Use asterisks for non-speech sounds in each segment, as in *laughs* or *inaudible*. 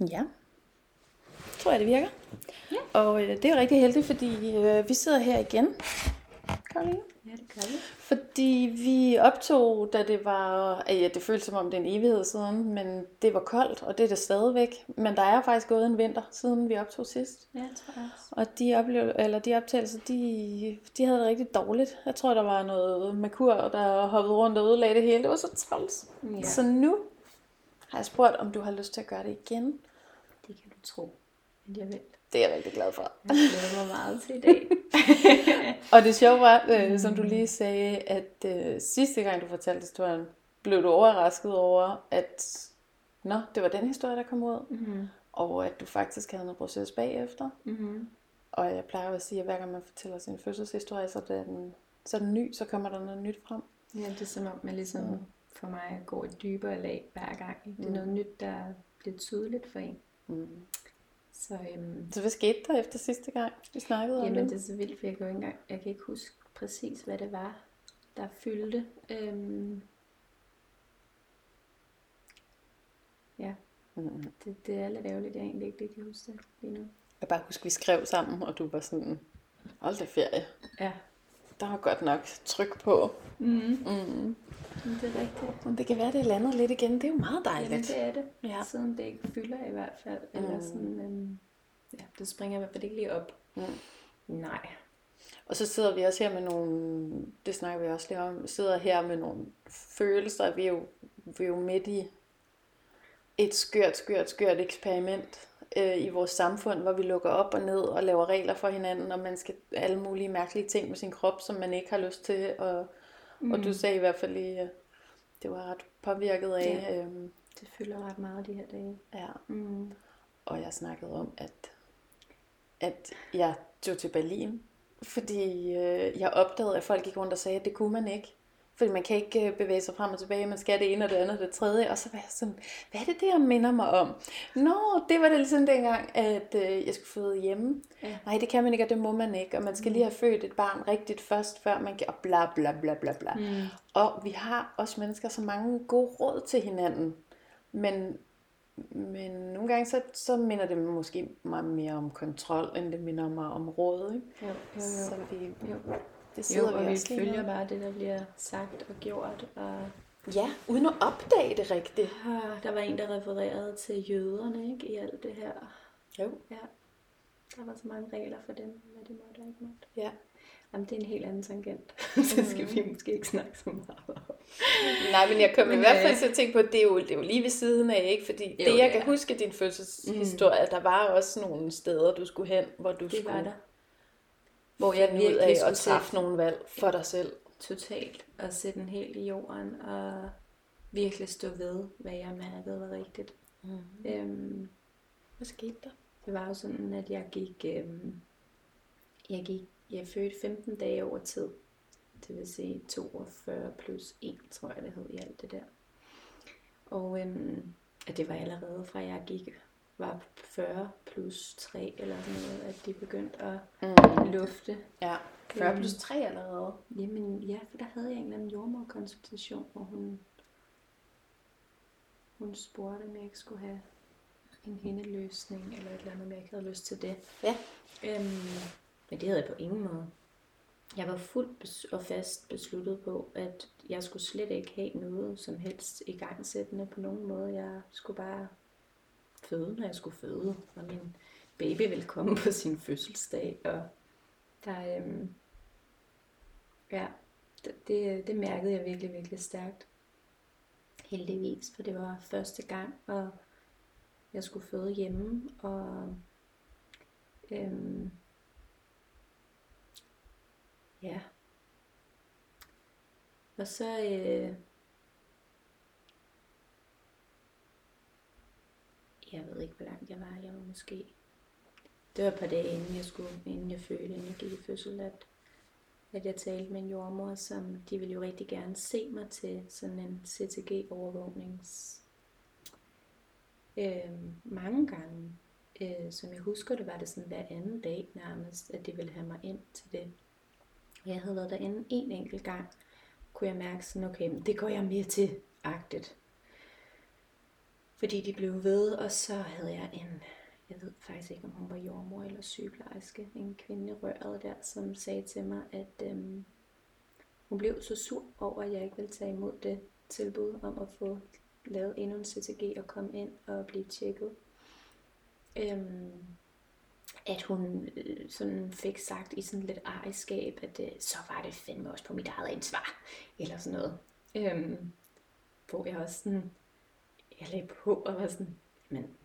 Ja. Tror jeg, det virker. Ja. Og øh, det er jo rigtig heldigt, fordi øh, vi sidder her igen. Karoline. Ja, det gør vi. Fordi vi optog, da det var, øh, ja, det føltes som om det er en evighed siden, men det var koldt, og det er det stadigvæk. Men der er faktisk gået en vinter, siden vi optog sidst. Ja, tror jeg også. Og de, oplev, eller de optagelser, de, de havde det rigtig dårligt. Jeg tror, der var noget makur, der hoppede rundt og ødelagde det hele. Det var så træls. Ja. Så nu har jeg spurgt, om du har lyst til at gøre det igen. Det kan du tro. Men jeg vil. Det er jeg rigtig glad for. Jeg glæder mig meget til i dag. *laughs* Og det sjove var, øh, som du lige sagde, at øh, sidste gang du fortalte historien, blev du overrasket over, at nå, det var den historie, der kom ud, mm-hmm. og at du faktisk havde noget proces bagefter. Mm-hmm. Og jeg plejer at sige, at hver gang man fortæller sin fødselshistorie, så er den, så er den ny, så kommer der noget nyt frem. Ja, det er som om, man ligesom Mm. for mig går et dybere lag hver gang. Det er Mm. noget nyt, der bliver tydeligt for en. Mm. Så øhm, Så hvad skete der efter sidste gang, vi snakkede om jamen, det? det er så vildt, for jeg kan ikke engang, jeg kan ikke huske præcis, hvad det var, der fyldte. Øhm, ja, Mm. det, det er lidt ærgerligt, jeg egentlig ikke lige kan huske det lige nu. Jeg bare husker, vi skrev sammen, og du var sådan, hold da ferie. Ja. Der var godt nok tryk på. Mm. Mm. Det er rigtigt. Men det kan være, det er landet lidt igen. Det er jo meget Jamen, dejligt. det er det. Ja. Siden det ikke fylder i hvert fald. Eller Mm. sådan, øhm, ja, det springer i hvert fald ikke lige op. Mm. Nej. Og så sidder vi også her med nogle, det snakker vi også lige om, sidder her med nogle følelser. Vi er jo, vi er jo midt i et skørt, skørt, skørt eksperiment øh, i vores samfund, hvor vi lukker op og ned og laver regler for hinanden, og man skal alle mulige mærkelige ting med sin krop, som man ikke har lyst til. Og, mm. og du sagde i hvert fald lige, øh, det var ret påvirket af. Ja. Øhm, Det fylder ret meget de her dage. ja. Mm. Og jeg snakkede om, at, at jeg tog til Berlin, fordi øh, jeg opdagede, at folk gik rundt og sagde, at det kunne man ikke. Fordi man kan ikke øh, bevæge sig frem og tilbage, man skal det ene og det andet og det tredje. Og så var jeg sådan, hvad er det, her minder mig om? Nå, det var det ligesom dengang, at øh, jeg skulle føde hjemme. Ja. Nej, det kan man ikke, og det må man ikke. Og man skal lige have født et barn rigtigt først, før man kan... Og bla bla bla bla bla. Mm. Og vi har også mennesker så mange gode råd til hinanden. Men, men nogle gange så, så minder det måske mig mere om kontrol, end det minder mig om råd. Ikke? Jo, jo, Så jo. vi, jo. Det Jo, sidder og vi vi også lige følger med. bare det, der bliver sagt og gjort. Og Ja, uden at opdage det rigtigt. der var en, der refererede til jøderne ikke, i alt det her. Jo. Ja. Der var så mange regler for dem, hvad de måtte og ikke måtte. Ja. Jamen, det er en helt anden tangent. *laughs* det skal vi måske ikke snakke så meget om. Nej, men jeg kom Men, i hvert fald øh, til at tænke på, at det er jo, det er jo lige ved siden af, ikke? Fordi Jo, det, det jeg er. kan huske din fødselshistorie, mm. der var også nogle steder, du skulle hen, hvor du Det skulle var der. Hvor jeg virkelig af at træffe nogle valg for dig selv. totalt og sætte den helt i jorden og virkelig stå ved, hvad jeg mærkede var rigtigt. Mm. Øhm, Hvad skete der? det var jo sådan, at jeg gik, øhm, jeg gik, jeg fødte 15 dage over tid. Det vil sige 42 plus 1, tror jeg det hed i alt det der. Og øhm, at det var allerede fra jeg gik, var 40 plus 3 eller sådan noget, at de begyndte at Mm. lufte Ja, 40 plus 3 allerede. Jamen ja, for der havde jeg en eller anden jordmorkonsultation, hvor hun, hun spurgte, om jeg ikke skulle have en hændeløsning, eller et eller andet, om jeg ikke havde lyst til det. Ja. Øhm, men det havde jeg på ingen måde. Jeg var fuldt og fast besluttet på, at jeg skulle slet ikke have noget som helst i gangsættende på nogen måde. Jeg skulle bare føde, når jeg skulle føde. Og min baby ville komme på sin fødselsdag. Og der, øhm, ja, det, det, det mærkede jeg virkelig, virkelig stærkt. Heldigvis, for det var første gang, og jeg skulle føde hjemme, og øhm, ja. Og så, øh, jeg ved ikke, hvor langt jeg var, jeg var måske, det var et par dage inden jeg skulle, inden jeg fødte, inden jeg gik i fødsel, at, at jeg talte med en jordmor, som de ville jo rigtig gerne se mig til sådan en CTG-overvågnings øh, mange gange. Øh, som jeg husker det, var det sådan hver anden dag nærmest, at de ville have mig ind til det. Jeg havde været derinde en enkelt gang, kunne jeg mærke sådan, okay, det går jeg med til, agtigt. Fordi de blev ved, og så havde jeg en, jeg ved faktisk ikke, om hun var jordmor eller sygeplejerske, en kvinde i røret der, som sagde til mig, at øhm, hun blev så sur over, at jeg ikke ville tage imod det tilbud om at få lavet endnu en CTG og komme ind og blive tjekket. Øhm, at hun øh, sådan fik sagt i sådan lidt ejerskab, at øh, så var det fandme også på mit eget ansvar, eller sådan noget. Øhm, hvor jeg også sådan, jeg lagde på og var sådan, men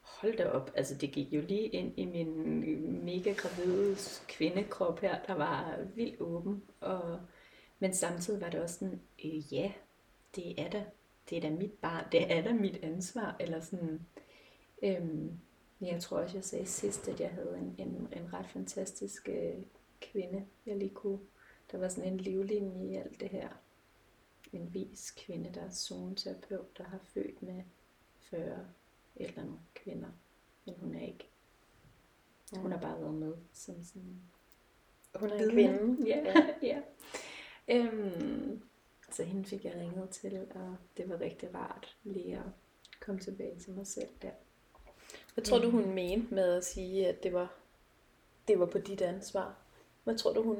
hold da op, altså det gik jo lige ind i min øh, mega gravide kvindekrop her, der var vildt åben, og, men samtidig var det også sådan, øh, ja, det er da, det er da mit barn, det er da mit ansvar, eller sådan, øhm, jeg tror også, jeg sagde sidst, at jeg havde en, en, en ret fantastisk øh, kvinde, jeg lige kunne, der var sådan en livlinje i alt det her, en vis kvinde, der er zoneterapeut, der har født med 40 eller nogle kvinder, men hun er ikke. Hun har bare været med som sådan... Hun er en kvinde. Ja, ja. *laughs* ja. Øhm, så hende fik jeg ringet til, og det var rigtig rart lige at komme tilbage til mig selv der. Hvad tror du, hun mente med at sige, at det var, det var på dit ansvar? Hvad tror du, hun...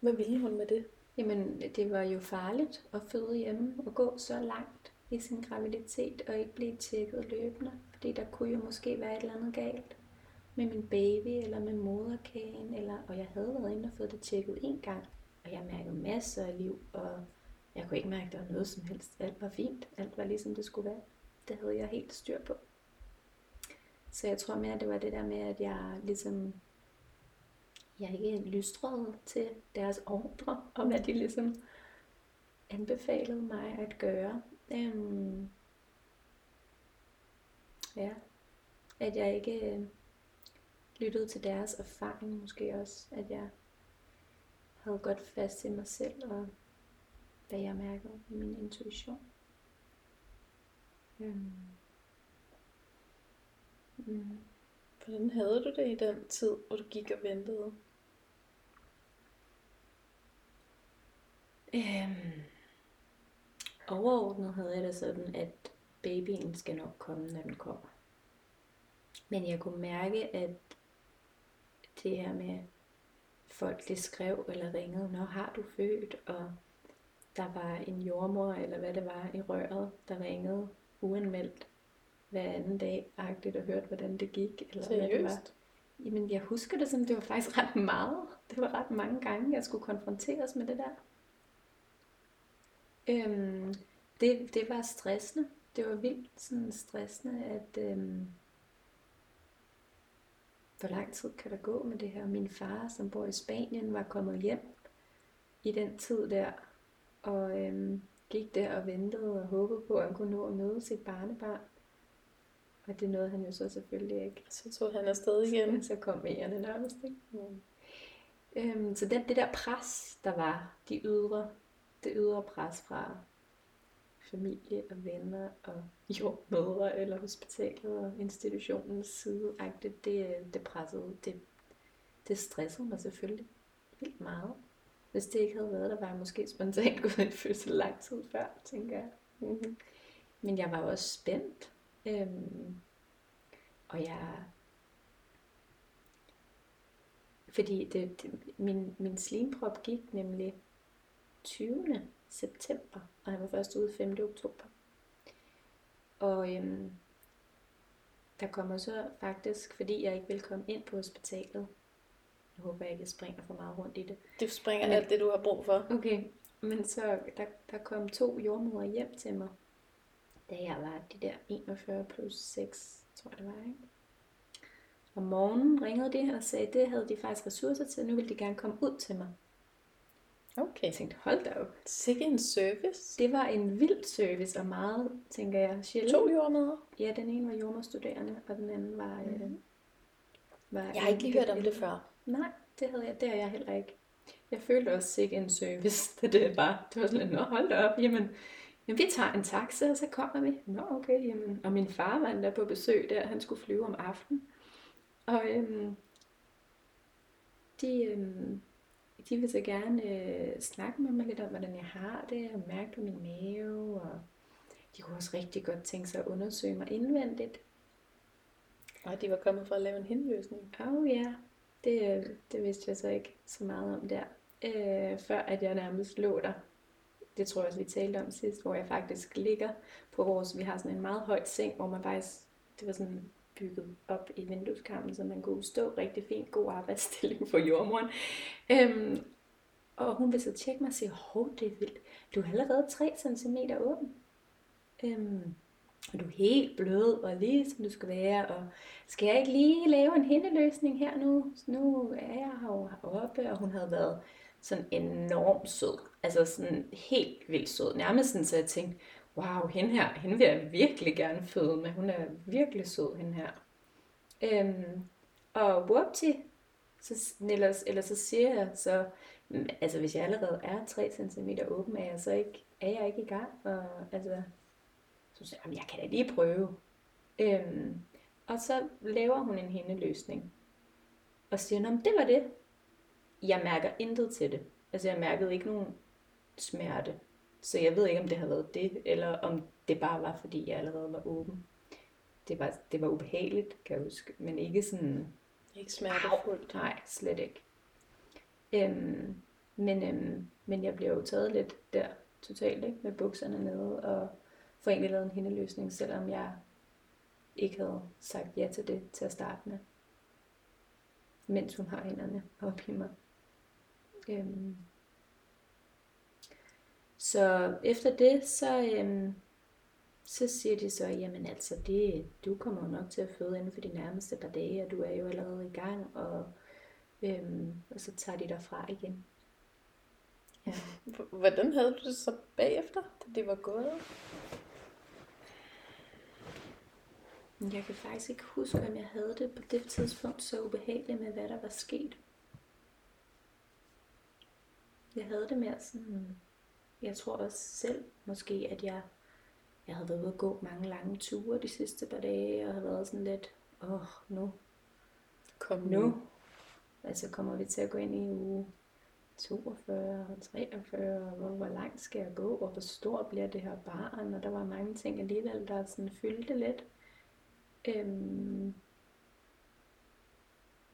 Hvad ville hun med det? Jamen, det var jo farligt at føde hjemme og gå så langt i sin graviditet og ikke blive tjekket løbende. Fordi der kunne jo måske være et eller andet galt med min baby eller med moderkagen. Eller, og jeg havde været inde og fået det tjekket en gang. Og jeg mærkede masser af liv, og jeg kunne ikke mærke, at der var noget som helst. Alt var fint. Alt var ligesom det skulle være. Det havde jeg helt styr på. Så jeg tror mere, det var det der med, at jeg ligesom jeg ikke lystrede til deres ordre, om hvad de ligesom anbefalede mig at gøre. Øhm, ja, at jeg ikke øh, lyttede til deres erfaring måske også, at jeg havde godt fast i mig selv og hvad jeg mærkede i min intuition. Øhm. Mm. Hvordan havde du det i den tid, hvor du gik og ventede? Øhm, overordnet havde jeg det sådan, at babyen skal nok komme, når den kommer. Men jeg kunne mærke, at det her med folk, det skrev eller ringede, når har du født, og der var en jordmor, eller hvad det var, i røret, der ringede uanmeldt hver anden dag, agtigt og hørte, hvordan det gik. Eller Seriøst? Hvad det var. Jamen, jeg husker det som, det var faktisk ret meget. Det var ret mange gange, jeg skulle konfronteres med det der. Øhm, det, det var stressende. Det var vildt sådan stressende, at øhm, hvor lang tid kan der gå med det her? Min far, som bor i Spanien, var kommet hjem i den tid der, og øhm, gik der og ventede og håbede på, at han kunne nå at møde sit barnebarn. Og det nåede han jo så selvfølgelig ikke. Så tog han afsted igen. Så kom ærende nærmest, ikke? Mm. Øhm, så den, det der pres, der var, de ydre, det ydre pres fra familie og venner og *laughs* jordmødre eller hospitalet og institutionens side, det, det pressede, det, det stressede mig selvfølgelig helt meget. Hvis det ikke havde været der, var jeg måske spontant *laughs* gået i fødsel lang tid før, tænker jeg. Mm-hmm. Men jeg var også spændt. Øhm, og jeg... Fordi det, det, min, min slimprop gik nemlig 20. september, og han var først ude 5. oktober. Og øhm, der kommer så faktisk, fordi jeg ikke vil komme ind på hospitalet, jeg håber jeg ikke, jeg springer for meget rundt i det. Du springer men, alt det, du har brug for. Okay, men så der, der kom to jordmødre hjem til mig, da jeg var de der 41 plus 6, tror jeg det var, ikke? Om morgenen ringede de og sagde, at det havde de faktisk ressourcer til, nu ville de gerne komme ud til mig. Okay. Jeg tænkte, hold da op. Sikke en service. Det var en vild service, og meget, tænker jeg, sjældent. To jordmøder? Ja, den ene var jordmorstuderende, og den anden var... Mm. Øh, var jeg har ikke lige hørt om det før. Nej, det havde jeg, det har jeg heller ikke. Jeg følte også sikke en service, *laughs* da det var. Det var sådan lidt, nå hold da op, jamen, jamen vi tager en taxa, og så kommer vi. Nå okay, jamen. Og min far var der på besøg der, han skulle flyve om aftenen. Og øhm, de, øhm, de vil så gerne øh, snakke med mig lidt om, hvordan jeg har det, og mærke på min mave, og de kunne også rigtig godt tænke sig at undersøge mig indvendigt. Og de var kommet for at lave en henløsning. Oh ja, det, det vidste jeg så ikke så meget om der. Øh, før at jeg nærmest lå der. Det tror jeg også, vi talte om sidst, hvor jeg faktisk ligger på vores, vi har sådan en meget høj seng, hvor man faktisk, det var sådan bygget op i vindueskarmen, så man kunne stå rigtig fint, god arbejdsstilling for jordmoren. Øhm, og hun vil så tjekke mig og sige, hov, det er vildt. Du er allerede 3 cm åben. Øhm, og du er helt blød og lige som du skal være. Og skal jeg ikke lige lave en hændeløsning her nu? Så Nu er jeg heroppe, og hun havde været sådan enormt sød. Altså sådan helt vildt sød. Nærmest sådan, så jeg tænkte, wow, hende her, hende vil jeg virkelig gerne føde med. Hun er virkelig sød, hende her. Øhm, og whoopty, så, eller, eller så siger jeg så, altså hvis jeg allerede er 3 cm åben, er jeg så ikke, er jeg ikke i gang? Og, altså, så siger jeg, jeg kan da lige prøve. Øhm, og så laver hun en hændeløsning. Og siger, Nå, det var det. Jeg mærker intet til det. Altså jeg mærkede ikke nogen smerte. Så jeg ved ikke, om det har været det, eller om det bare var, fordi jeg allerede var åben. Det var, det var ubehageligt, kan jeg huske, men ikke sådan... Ikke smertefuldt. Nej, slet ikke. Øhm, men, øhm, men jeg bliver jo taget lidt der totalt ikke? med bukserne nede, og får egentlig lavet en hændeløsning, selvom jeg ikke havde sagt ja til det til at starte med. Mens hun har hænderne op i mig. Øhm. Så efter det, så, øhm, så siger de så, jamen altså, det, du kommer nok til at føde inden for de nærmeste par dage, og du er jo allerede i gang, og, øhm, og så tager de dig fra igen. Ja. Hvordan havde du det så bagefter, da det var gået? Jeg kan faktisk ikke huske, om jeg havde det på det tidspunkt så ubehageligt med, hvad der var sket. Jeg havde det mere sådan, jeg tror også selv måske, at jeg, jeg havde været ude at gå mange lange ture de sidste par dage, og havde været sådan lidt, åh, oh, nu, Kom nu, altså kommer vi til at gå ind i uge 42 og 43, og hvor, hvor langt skal jeg gå, og hvor stort bliver det her barn, og der var mange ting alligevel, der sådan fyldte lidt. Øhm,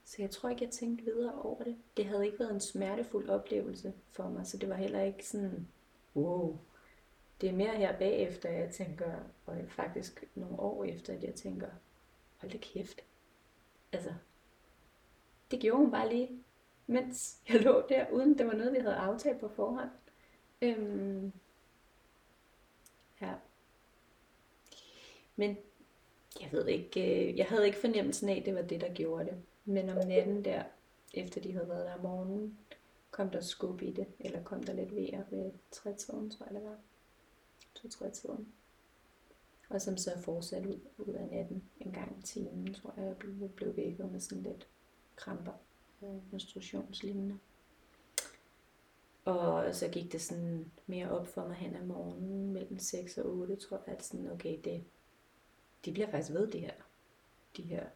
så jeg tror ikke, jeg tænkte videre over det. Det havde ikke været en smertefuld oplevelse for mig, så det var heller ikke sådan, wow. Det er mere her bagefter, jeg tænker, og faktisk nogle år efter, at jeg tænker, hold da kæft. Altså, det gjorde hun bare lige, mens *laughs* jeg lå der, uden det var noget, vi havde aftalt på forhånd. Øhm, ja. Men jeg ved ikke, øh, jeg havde ikke fornemmelsen af, at det var det, der gjorde det. Men om natten der, efter de havde været der om morgenen, kom der skub i det, eller kom der lidt vejr ved øh, trætiden, tror jeg det var. To trætiden. Og som så fortsatte ud, ud af natten en gang i timen, tror jeg, jeg blev, blev vækket med sådan lidt kramper. Mm. Menstruationslignende. Og så gik det sådan mere op for mig hen ad morgenen, mellem 6 og 8, tror jeg, at sådan, okay, det, de bliver faktisk ved, det her, de her,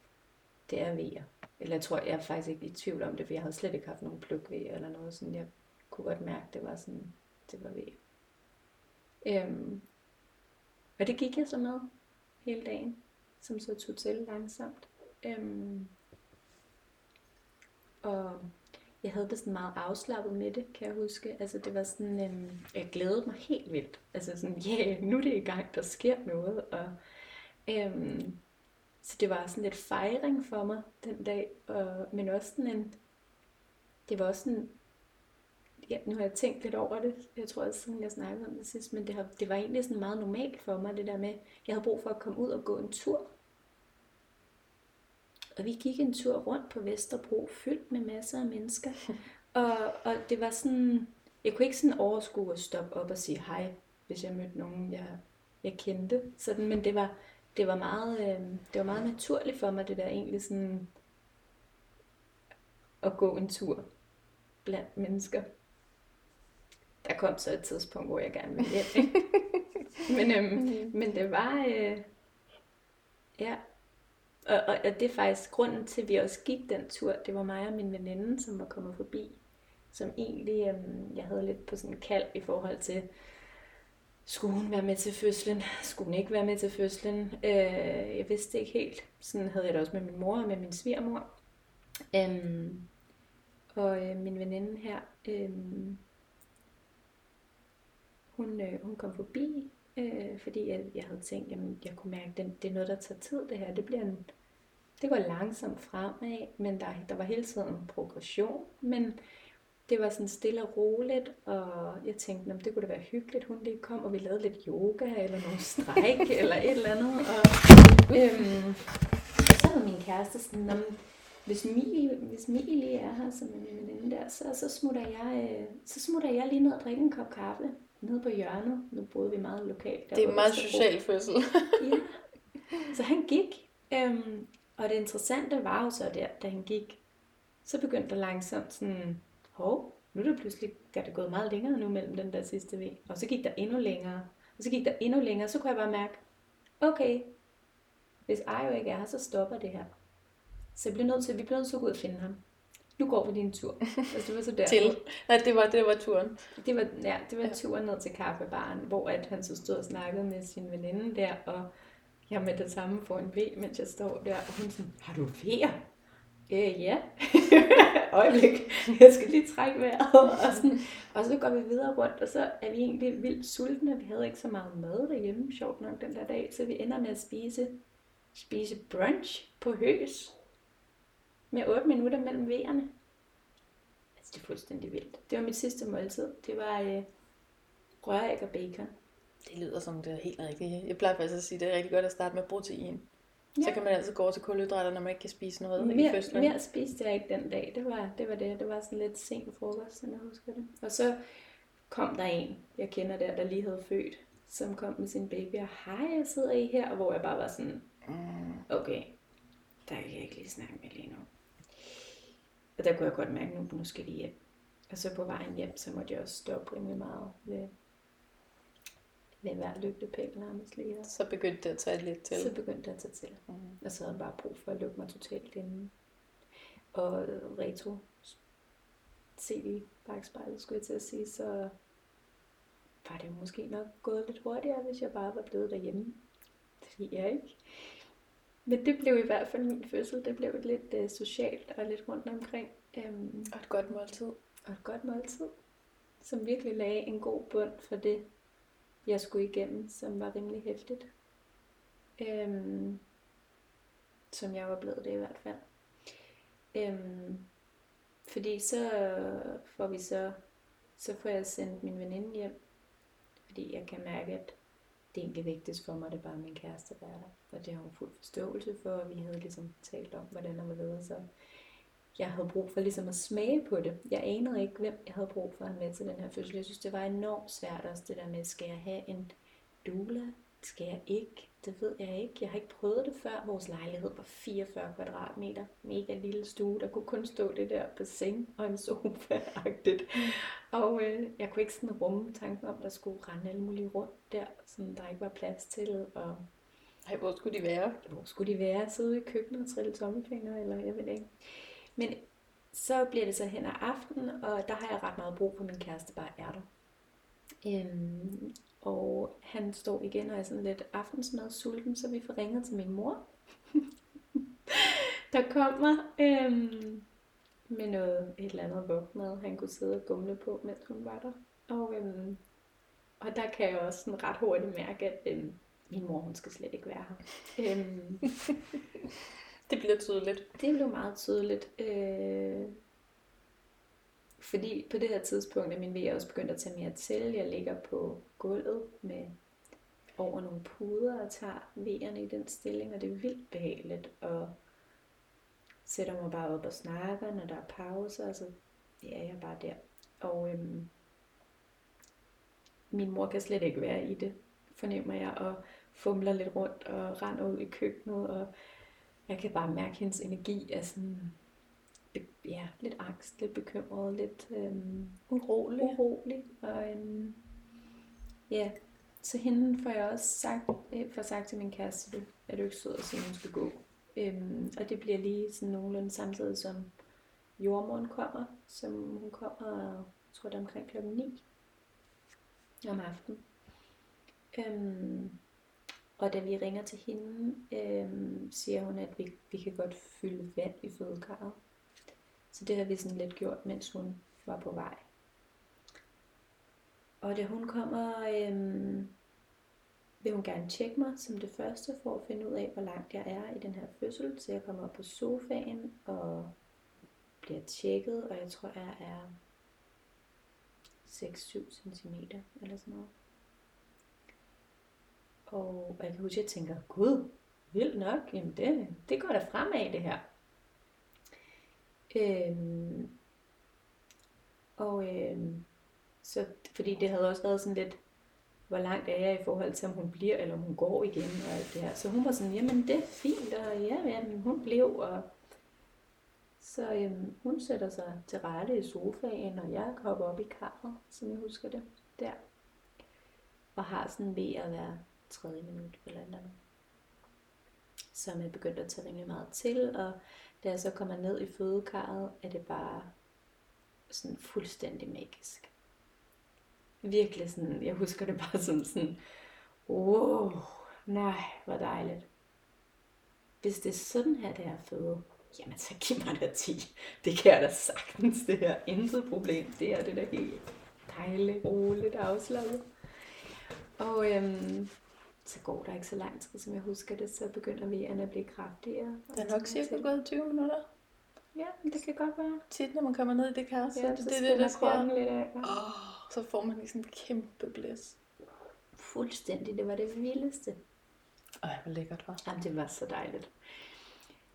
det er vejer. Eller jeg tror, jeg er faktisk ikke i tvivl om det, for jeg havde slet ikke haft nogen plukvejer eller noget sådan. Jeg kunne godt mærke, det var sådan, det var vejer. Øhm, og det gik jeg så med hele dagen, som så tog til langsomt. Øhm, og jeg havde det sådan meget afslappet med det, kan jeg huske. Altså det var sådan, øhm, jeg glædede mig helt vildt. Altså sådan, ja, yeah, nu er det i gang, der sker noget. Og, øhm, så det var sådan lidt fejring for mig den dag. Og, men også sådan en, det var også sådan, ja, nu har jeg tænkt lidt over det, jeg tror også, sådan jeg snakkede om det sidst, men det, har, det var egentlig sådan meget normalt for mig, det der med, jeg havde brug for at komme ud og gå en tur. Og vi gik en tur rundt på Vesterbro, fyldt med masser af mennesker. *laughs* og, og det var sådan, jeg kunne ikke sådan overskue at stoppe op og sige hej, hvis jeg mødte nogen, jeg, jeg kendte. Sådan, men det var, det var meget, øh, det var meget naturligt for mig, det der egentlig sådan, at gå en tur blandt mennesker. Der kom så et tidspunkt, hvor jeg gerne ville hjem. Ikke? *laughs* men, øhm, mm. men det var, øh, ja, og, og, og det er faktisk grunden til, at vi også gik den tur. Det var mig og min veninde, som var kommet forbi. Som egentlig, øhm, jeg havde lidt på sådan en kald i forhold til skulle hun være med til fødslen? Skulle hun ikke være med til fødslen? Øh, jeg vidste ikke helt. Sådan havde jeg det også med min mor og med min svigermor. Øhm, og øh, min veninde her, øh, hun, øh, hun kom forbi, øh, fordi jeg, jeg havde tænkt, jamen jeg kunne mærke, at det er noget, der tager tid det her. Det bliver en, det går langsomt fremad, men der, der var hele tiden en progression. Men det var sådan stille og roligt, og jeg tænkte, det kunne da være hyggeligt, hun lige kom, og vi lavede lidt yoga, eller nogle stræk, *laughs* eller et eller andet. Og, øhm, og så havde min kæreste sådan, om, hvis Mie, hvis Mie lige er her, som er min veninde der, så, så, smutter jeg, øh, så smutter jeg lige ned og drikker en kop kaffe nede på hjørnet. Nu boede vi meget lokalt. Der det er meget social fødsel. *laughs* ja. Så han gik, øhm, og det interessante var jo så der, da han gik, så begyndte der langsomt sådan, hov, nu er det pludselig der er det gået meget længere nu mellem den der sidste V. Og så gik der endnu længere. Og så gik der endnu længere. Så kunne jeg bare mærke, okay, hvis Ajo ikke er her, så stopper det her. Så jeg blev nødt til, vi blev nødt til at gå ud og finde ham. Nu går vi en tur. Altså, det var så der. til. Nej, det var, det var turen. Det var, ja, det var turen ned til kaffebaren, hvor at han så stod og snakkede med sin veninde der, og jeg med det samme for en V, mens jeg står der, og hun sådan, har du vejer? Øh, ja. *laughs* Øjeblik. *laughs* Jeg skal lige trække vejret. *laughs* Og, sådan. og så går vi videre rundt, og så er vi egentlig vildt sultne. Vi havde ikke så meget mad derhjemme, sjovt nok, den der dag. Så vi ender med at spise, spise brunch på høs. Med 8 minutter mellem vejerne. Altså, det er fuldstændig vildt. Det var mit sidste måltid. Det var øh, røræg og bacon. Det lyder som det er helt rigtigt. Jeg plejer faktisk at sige, at det er rigtig godt at starte med protein. Ja. Så kan man altså gå over til kulhydrater, når man ikke kan spise noget mere, i fødslen. Mere spiste jeg ikke den dag. Det var, det var det. Det var sådan lidt sent frokost, som jeg husker det. Og så kom der en, jeg kender der, der lige havde født, som kom med sin baby, og hej, jeg sidder I her, og hvor jeg bare var sådan, mm. okay, der kan jeg ikke lige snakke med lige nu. Og der kunne jeg godt mærke, nu, nu skal vi hjem. Og så på vejen hjem, så måtte jeg også stoppe rimelig meget ved ved hver lygtepæl nærmest lige. Så begyndte det at tage lidt til. Så begyndte det at tage til. Mm. Og så havde jeg bare brug for at lukke mig totalt inde. Og retro CV bagspejlet, skulle jeg til at sige, så var det måske nok gået lidt hurtigere, hvis jeg bare var blevet derhjemme. Det ved jeg ikke. Men det blev i hvert fald min fødsel. Det blev lidt uh, socialt og lidt rundt omkring. Um, og et godt måltid. Og et godt måltid, som virkelig lagde en god bund for det, jeg skulle igennem, som var rimelig hæftigt. Øhm, som jeg var blevet det i hvert fald. Øhm, fordi så får vi så, så får jeg sendt min veninde hjem, fordi jeg kan mærke, at det egentlig vigtigste for mig, det er bare min kæreste, der er der. Og det har hun fuld forståelse for, og vi havde ligesom talt om, hvordan og hvorledes. Så jeg havde brug for ligesom at smage på det. Jeg anede ikke, hvem jeg havde brug for at have med til den her fødsel. Jeg synes, det var enormt svært også det der med, skal jeg have en doula? Skal jeg ikke? Det ved jeg ikke. Jeg har ikke prøvet det før. Vores lejlighed var 44 kvadratmeter. Mega lille stue. Der kunne kun stå det der bassin og en sofa-agtigt. Og øh, jeg kunne ikke sådan rumme tanken om, der skulle rende alle mulige rundt der, som der ikke var plads til. Og Ej, hvor skulle de være? Hvor skulle de være? Sidde i køkkenet og trille tommelfingre, eller jeg ved ikke. Men så bliver det så hen ad aften, og der har jeg ret meget brug for, min kæreste bare er der. Øhm, og han står igen og er sådan lidt aftensmad sulten, så vi får ringet til min mor. *laughs* der kommer øhm, med noget, et eller andet vugmad, han kunne sidde og gumle på, mens hun var der. Og, øhm, og der kan jeg også sådan ret hurtigt mærke, at øhm, min mor, hun skal slet ikke være her. *laughs* øhm, det bliver tydeligt. Det blev meget tydeligt. Øh, fordi på det her tidspunkt er min vejr også begyndt at tage mere til. Jeg ligger på gulvet med over nogle puder og tager vejerne i den stilling, og det er vildt behageligt. Og sætter mig bare op og snakker, når der er pauser, så ja, jeg er bare der. Og øhm, min mor kan slet ikke være i det, fornemmer jeg, og fumler lidt rundt og render ud i køkkenet, og jeg kan bare mærke, at hendes energi er sådan, ja, lidt angst, lidt bekymret, lidt øhm, urolig. urolig. Og øhm, ja, så hende får jeg også sagt, øh, får sagt til min kæreste, at du ikke sød og sige, at hun skal gå. Øhm, og det bliver lige sådan nogenlunde samtidig som jordmoren kommer, som hun kommer, jeg tror det er omkring klokken 9 om aftenen. Øhm, og da vi ringer til hende, øh, siger hun, at vi, vi kan godt fylde vand i fødekarret. Så det har vi sådan lidt gjort, mens hun var på vej. Og da hun kommer, øh, vil hun gerne tjekke mig som det første, for at finde ud af, hvor langt jeg er i den her fødsel. Så jeg kommer op på sofaen og bliver tjekket, og jeg tror, jeg er 6-7 cm eller sådan noget. Og jeg kan huske, at jeg tænker, gud, vildt nok, jamen det, det går da fremad det her. Øhm, og øhm, så, fordi det havde også været sådan lidt, hvor langt er jeg i forhold til, om hun bliver, eller om hun går igen, og alt det her. Så hun var sådan, jamen det er fint, og ja, jamen, hun blev, og så øhm, hun sætter sig til rette i sofaen, og jeg hopper op i karret, som jeg husker det, der. Og har sådan ved at være tredje minut eller andet. Som jeg begyndte at tage rimelig meget til, og da jeg så kommer ned i fødekarret, er det bare sådan fuldstændig magisk. Virkelig sådan, jeg husker det bare som sådan, wow, nej, hvor dejligt. Hvis det er sådan her, det er føde, jamen så giv mig da 10. Det kan jeg da sagtens, det her. Intet problem. Det er det der helt dejligt, roligt, afslappet. Og øhm, så går der ikke så lang tid, som jeg husker det, så begynder vejerne at blive kraftigere. Det er nok cirka gået 20 minutter. Ja, det kan godt være. Tit, når man kommer ned i det kar, så Ja, det, så det, det, der sker. lidt af. Oh, så får man lige sådan en kæmpe blæs. Fuldstændig, det var det vildeste. Ej, hvor lækkert, var. Jamen, det var så dejligt.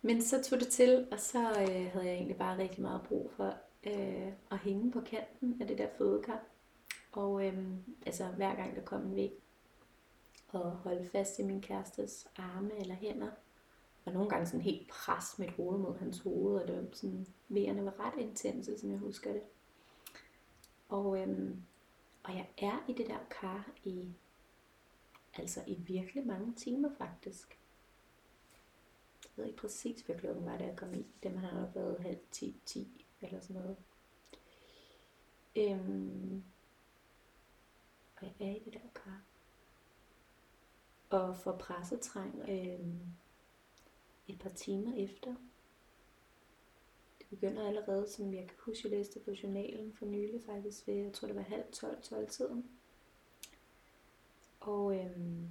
Men så tog det til, og så øh, havde jeg egentlig bare rigtig meget brug for øh, at hænge på kanten af det der fødekar. Og øh, altså hver gang der kom en væg, og holde fast i min kærestes arme eller hænder. Og nogle gange sådan helt pres mit hoved mod hans hoved, og det var sådan, vejerne var ret intense, som jeg husker det. Og, øhm, og jeg er i det der kar i, altså i virkelig mange timer faktisk. Jeg ved ikke præcis, hvad klokken var, da jeg kom i. Det man har nok været halv 10, 10 eller sådan noget. Øhm, og jeg er i det der kar. Og får pressetræng øhm, et par timer efter. Det begynder allerede, som jeg kan huske, jeg læste på journalen for nylig faktisk, ved, jeg tror det var halv 12, 12 tiden. Og, øhm,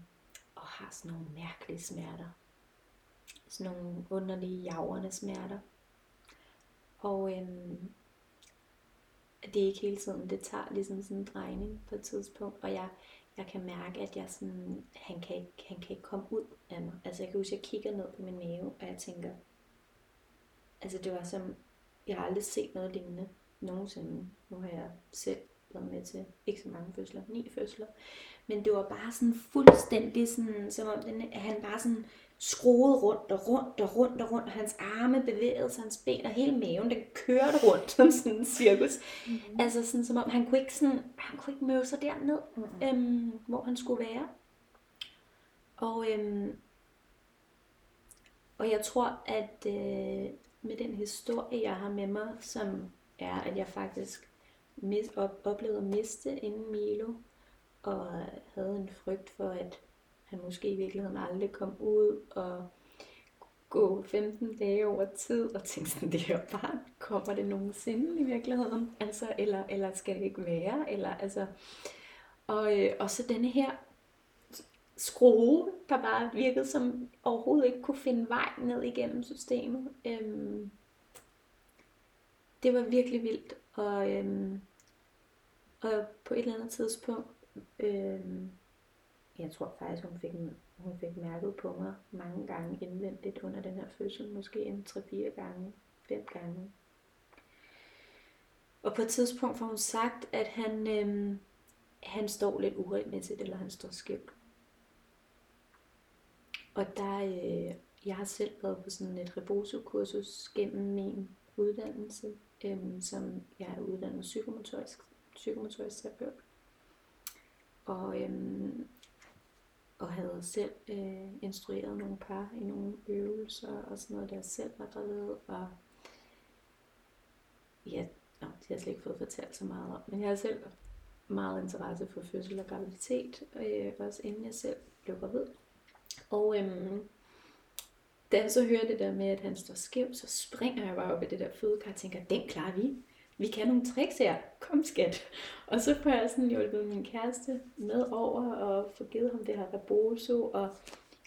og har sådan nogle mærkelige smerter. Sådan nogle underlige javrende smerter. Og øhm, det er ikke hele tiden, det tager ligesom sådan en drejning på et tidspunkt, og jeg, jeg kan mærke, at jeg sådan, han, kan ikke, han kan ikke komme ud af mig. Altså jeg kan huske, at jeg kigger ned på min mave, og jeg tænker, altså det var som, jeg har aldrig set noget lignende nogensinde. Nu har jeg selv været med til ikke så mange fødsler, ni fødsler. Men det var bare sådan fuldstændig sådan, som om den, han bare sådan skruede rundt og rundt og rundt og rundt, og hans arme bevægede sig, hans ben og hele maven, den kørte rundt som sådan en cirkus. Mm-hmm. Altså sådan som om, han kunne ikke, sådan, han kunne ikke møve sig derned, mm-hmm. øhm, hvor han skulle være. Og, øhm, og jeg tror, at øh, med den historie, jeg har med mig, som er, at jeg faktisk mis, op, oplevede at miste inden Milo, og havde en frygt for, at han måske i virkeligheden aldrig kom ud, og gå 15 dage over tid, og tænke sådan, det her barn, kommer det nogensinde i virkeligheden? Altså, eller, eller skal det ikke være? Eller, altså, og, øh, og så denne her skrue, der bare virkede som overhovedet ikke kunne finde vej ned igennem systemet. Øhm, det var virkelig vildt, og, øhm, og på et eller andet tidspunkt, øhm, jeg tror faktisk, hun fik, hun fik mærket på mig mange gange indvendigt under den her fødsel, måske en 3-4 gange, 5 gange. Og på et tidspunkt får hun sagt, at han, øhm, han står lidt uregelmæssigt, eller han står skævt. Og der, øh, jeg har selv været på sådan et reboso-kursus gennem min uddannelse, øhm, som jeg er uddannet psykomotorisk, psykomotorisk terapeut. Og, øhm, og havde selv øh, instrueret nogle par i nogle øvelser og sådan noget, der jeg selv var gravid. Og ja, nå, det har jeg slet ikke fået fortalt så meget om. Men jeg har selv meget interesse for fødsel og graviditet, øh, også inden jeg selv blev gravid. Og øhm, da jeg så hører det der med, at han står skæv, så springer jeg bare op i det der fødekar og tænker, den klarer vi. Vi kan nogle tricks her. Kom skat. Og så får jeg sådan hjulpet min kæreste med over og få givet ham det her rebozo og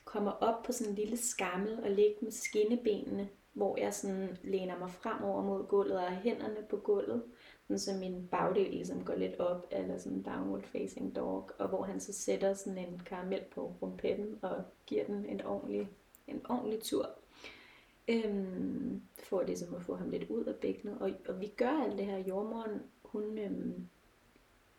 kommer op på sådan en lille skammel og ligger med skinnebenene, hvor jeg sådan læner mig fremover mod gulvet og hænderne på gulvet, sådan så min bagdel ligesom går lidt op, eller sådan downward facing dog, og hvor han så sætter sådan en karamel på rumpetten og giver den en ordentlig, en ordentlig tur. Øhm, for ligesom at få ham lidt ud af bækkenet. Og, og vi gør alt det her. Jordmoren, hun, øhm,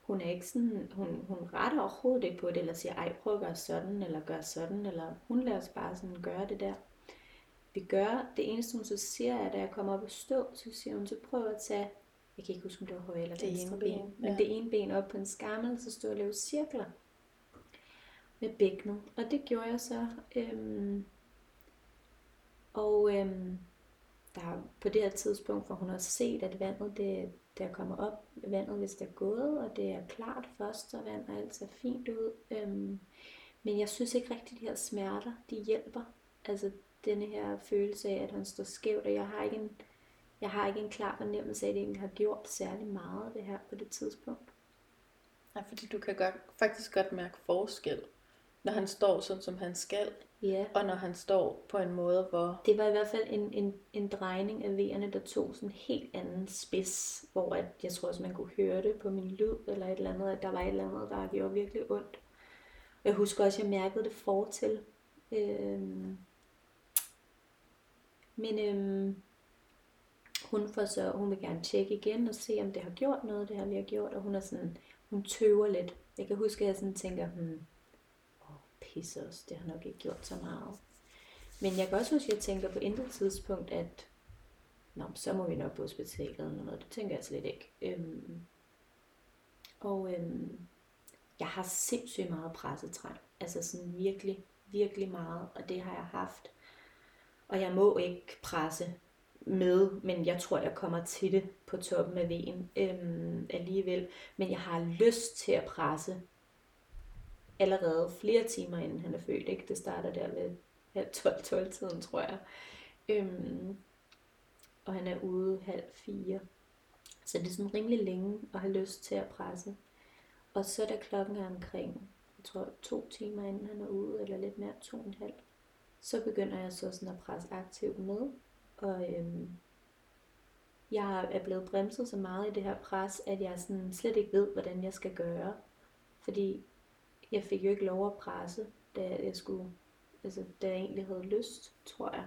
hun er ikke sådan, hun, hun retter overhovedet ikke på det, eller siger, ej, prøv at gøre sådan, eller gør sådan, eller hun lader os bare sådan gøre det der. Vi gør, det eneste hun så siger, er, da jeg kommer op og stå, så siger hun, så prøv at tage, jeg kan ikke huske, om det var højre eller det venstre ben, ben, men det ene ben op på en skammel, så stod og lave cirkler med bækkenet. Og det gjorde jeg så. Øhm, og øhm, der på det her tidspunkt får hun også set, at vandet det, der kommer op, vandet hvis det er gået, og det er klart fostervand, og alt ser fint ud. Øhm, men jeg synes ikke rigtigt, at de her smerter, de hjælper. Altså denne her følelse af, at han står skævt, og jeg har ikke en, jeg har ikke en klar fornemmelse af, at det egentlig har gjort særlig meget det her på det tidspunkt. Ja, fordi du kan godt, faktisk godt mærke forskel, når han står sådan, som han skal. Ja. Og når han står på en måde, hvor... Det var i hvert fald en, en, en drejning af vejerne, der tog sådan en helt anden spids, hvor at, jeg tror også, man kunne høre det på min lyd, eller et eller andet, at der var et eller andet, der gjorde virkelig ondt. Jeg husker også, at jeg mærkede det fortil. Øhm, men øhm, hun, får så, hun vil gerne tjekke igen og se, om det har gjort noget, det her vi har gjort, og hun er sådan, hun tøver lidt. Jeg kan huske, at jeg sådan tænker, hmm, pisse os, det har nok ikke gjort så meget. Men jeg kan også huske, at jeg tænker på intet tidspunkt, at Nå, så må vi nok på hospitalet eller noget. Det tænker jeg slet ikke. Øhm, og øhm, jeg har sindssygt meget pressetræng. Altså sådan virkelig, virkelig meget. Og det har jeg haft. Og jeg må ikke presse med, men jeg tror, jeg kommer til det på toppen af vejen øhm, alligevel. Men jeg har lyst til at presse allerede flere timer inden han er født. Ikke? Det starter der ved halv 12-12 tiden, tror jeg. Øhm, og han er ude halv fire. Så det er sådan rimelig længe at have lyst til at presse. Og så da klokken er omkring, jeg tror to timer inden han er ude, eller lidt mere, to og en halv, så begynder jeg så sådan at presse aktivt med. Og øhm, jeg er blevet bremset så meget i det her pres, at jeg sådan slet ikke ved, hvordan jeg skal gøre. Fordi jeg fik jo ikke lov at presse, da jeg skulle, altså da jeg egentlig havde lyst, tror jeg.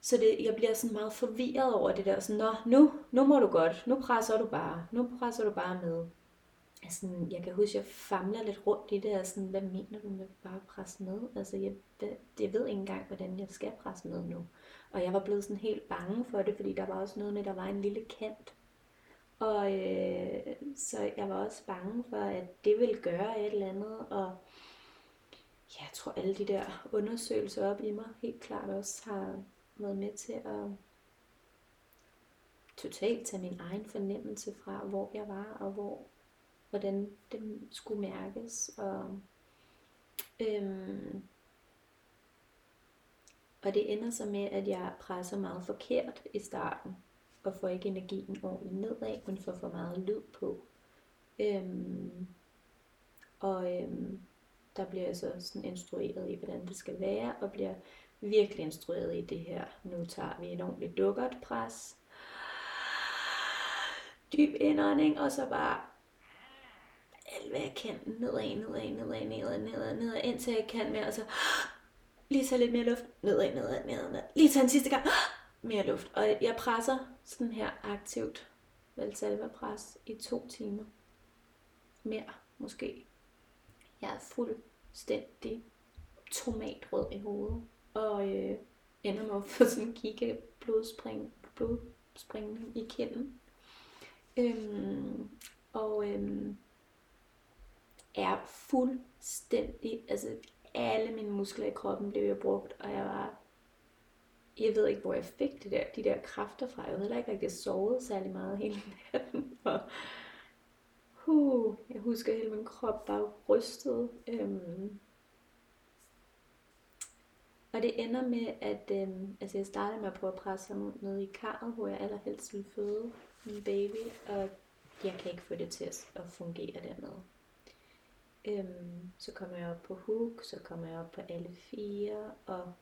Så det, jeg bliver sådan meget forvirret over det der, sådan, Nå, nu, nu må du godt, nu presser du bare, nu presser du bare med. Altså, jeg kan huske, at jeg famler lidt rundt i det, og sådan, hvad mener du med bare presse med? Altså, jeg, jeg ved ikke engang, hvordan jeg skal presse med nu. Og jeg var blevet sådan helt bange for det, fordi der var også noget med, at der var en lille kant og øh, så jeg var også bange for, at det ville gøre et eller andet. Og ja, jeg tror, alle de der undersøgelser op i mig helt klart også har været med til at totalt tage min egen fornemmelse fra, hvor jeg var, og hvor, hvordan det skulle mærkes. Og, øhm, og det ender så med, at jeg presser meget forkert i starten og får ikke energien ordentligt nedad, men får for meget lyd på. Øhm, og øhm, der bliver jeg så sådan instrueret i, hvordan det skal være, og bliver virkelig instrueret i det her. Nu tager vi en ordentligt dukkert pres. Dyb indånding, og så bare alt hvad jeg kan, nedad, nedad, nedad, nedad, nedad, nedad, indtil jeg kan mere, og så lige tage lidt mere luft, nedad, nedad, nedad, nedad. lige tage en sidste gang, mere luft. Og jeg presser sådan her aktivt Valsalva pres i to timer. Mere måske. Jeg er fuldstændig tomatrød i hovedet. Og øh, ender med at få sådan en kigge blodspring, blodspringning i kinden. Øhm, og øhm, er fuldstændig, altså alle mine muskler i kroppen blev jeg brugt, og jeg var jeg ved ikke, hvor jeg fik det der, de der kræfter fra. Jeg havde heller ikke rigtig sovet særlig meget hele natten. *laughs* Og, Huh, jeg husker, at hele min krop bare rystede. Øhm. Og det ender med, at øhm, altså jeg startede med at prøve at presse ham ned i karret, hvor jeg allerhelst ville føde min baby, og jeg kan ikke få det til at fungere dernede. Øhm, så kommer jeg op på hook, så kommer jeg op på alle fire, og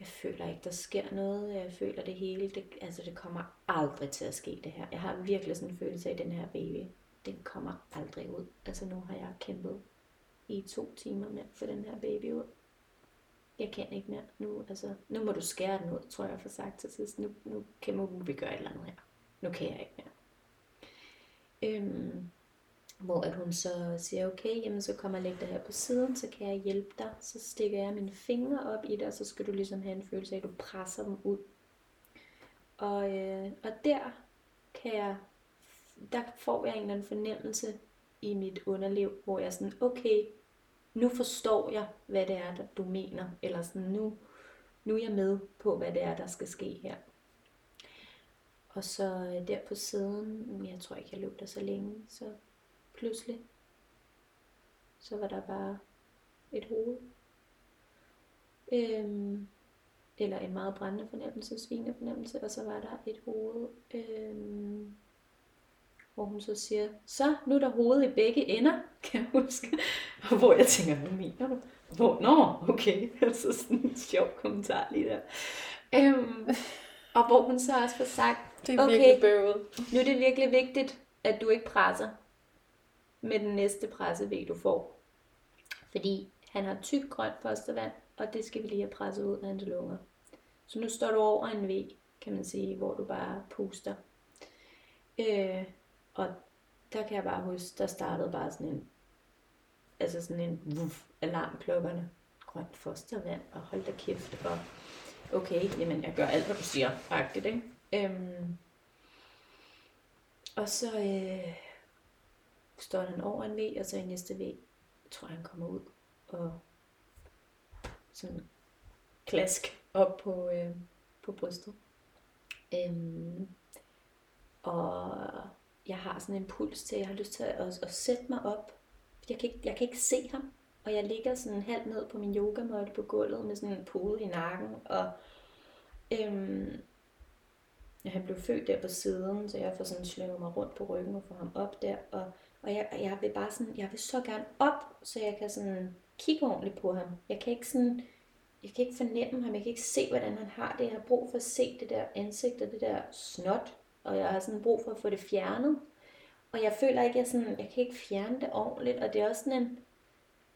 jeg føler ikke, der sker noget. Jeg føler det hele, det, altså det kommer aldrig til at ske det her. Jeg har virkelig sådan en følelse af, at den her baby, den kommer aldrig ud. Altså nu har jeg kæmpet i to timer med for den her baby ud. Jeg kan ikke mere nu. Altså, nu må du skære den ud, tror jeg for sagt til sidst. Nu, nu kan vi gøre et eller andet her. Nu kan jeg ikke mere. Øhm, hvor at hun så siger, okay, jamen så kommer jeg lægge det her på siden, så kan jeg hjælpe dig. Så stikker jeg mine fingre op i det, og så skal du ligesom have en følelse af, at du presser dem ud. Og, øh, og der kan jeg, der får jeg en eller anden fornemmelse i mit underliv, hvor jeg er sådan, okay, nu forstår jeg, hvad det er, du mener. Eller sådan, nu, nu er jeg med på, hvad det er, der skal ske her. Og så øh, der på siden, jeg tror ikke, jeg løb der så længe, så pludselig, så var der bare et hoved. Øhm, eller en meget brændende fornemmelse, svingende fornemmelse, og så var der et hoved, øhm, hvor hun så siger, så nu er der hoved i begge ender, *laughs* kan jeg huske. Og hvor jeg tænker, hvad mener du? Hvor, nå, okay, *laughs* altså sådan en sjov kommentar lige der. Øhm, og hvor hun så også får sagt, det er okay, bøvet. nu er det virkelig vigtigt, at du ikke presser med den næste pressevæg, du får. Fordi han har tyk grønt fostervand, og det skal vi lige have presset ud af hans lunger. Så nu står du over en V, kan man sige, hvor du bare puster. Øh, og der kan jeg bare huske, der startede bare sådan en, altså sådan en vuff, alarmklokkerne. Grønt fostervand, og hold da kæft, og okay, jamen jeg gør alt, hvad du siger, faktisk, ikke? Øhm, og så øh, står han over en væg, og så i næste væg, tror jeg, han kommer ud og sådan klask op på, øh, på brystet. Øhm, og jeg har sådan en puls til, at jeg har lyst til at, at, sætte mig op. Jeg kan, ikke, jeg kan ikke se ham, og jeg ligger sådan halvt ned på min yogamåtte på gulvet med sådan en pude i nakken, og øhm, han blev født der på siden, så jeg får sådan slynget mig rundt på ryggen og få ham op der, og, og jeg, jeg vil bare sådan, jeg vil så gerne op, så jeg kan sådan kigge ordentligt på ham. Jeg kan ikke sådan, jeg kan ikke fornemme ham, jeg kan ikke se, hvordan han har det. Jeg har brug for at se det der ansigt og det der snot, og jeg har sådan brug for at få det fjernet. Og jeg føler ikke, at jeg, sådan, jeg kan ikke fjerne det ordentligt, og det er også sådan en,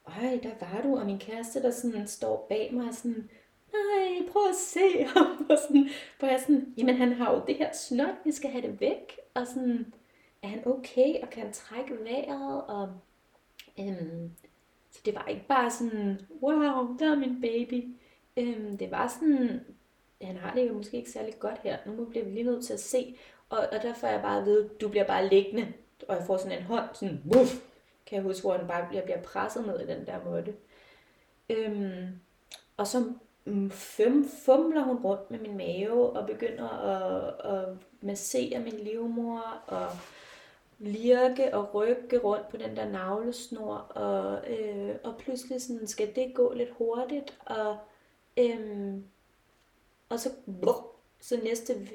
øj, der var du, og min kæreste, der sådan står bag mig og sådan, nej, prøv at se ham. *laughs* Og sådan, hvor jeg sådan, jamen han har jo det her snot, vi skal have det væk. Og sådan, er han okay, og kan han trække vejret? Og, øhm, så det var ikke bare sådan, wow, der er min baby. Øhm, det var sådan, han har det jo måske ikke særlig godt her. Nu bliver vi lige nødt til at se. Og, og derfor er jeg bare ved, du bliver bare liggende. Og jeg får sådan en hånd, sådan, wuff, kan jeg huske, hvor den bare bliver, bliver presset ned i den der måtte. Øhm, og så mm, fem, fumler hun rundt med min mave og begynder at, at massere min livmor og lirke og rykke rundt på den der navlesnor, og, øh, og pludselig sådan, skal det gå lidt hurtigt, og, øh, og så, så næste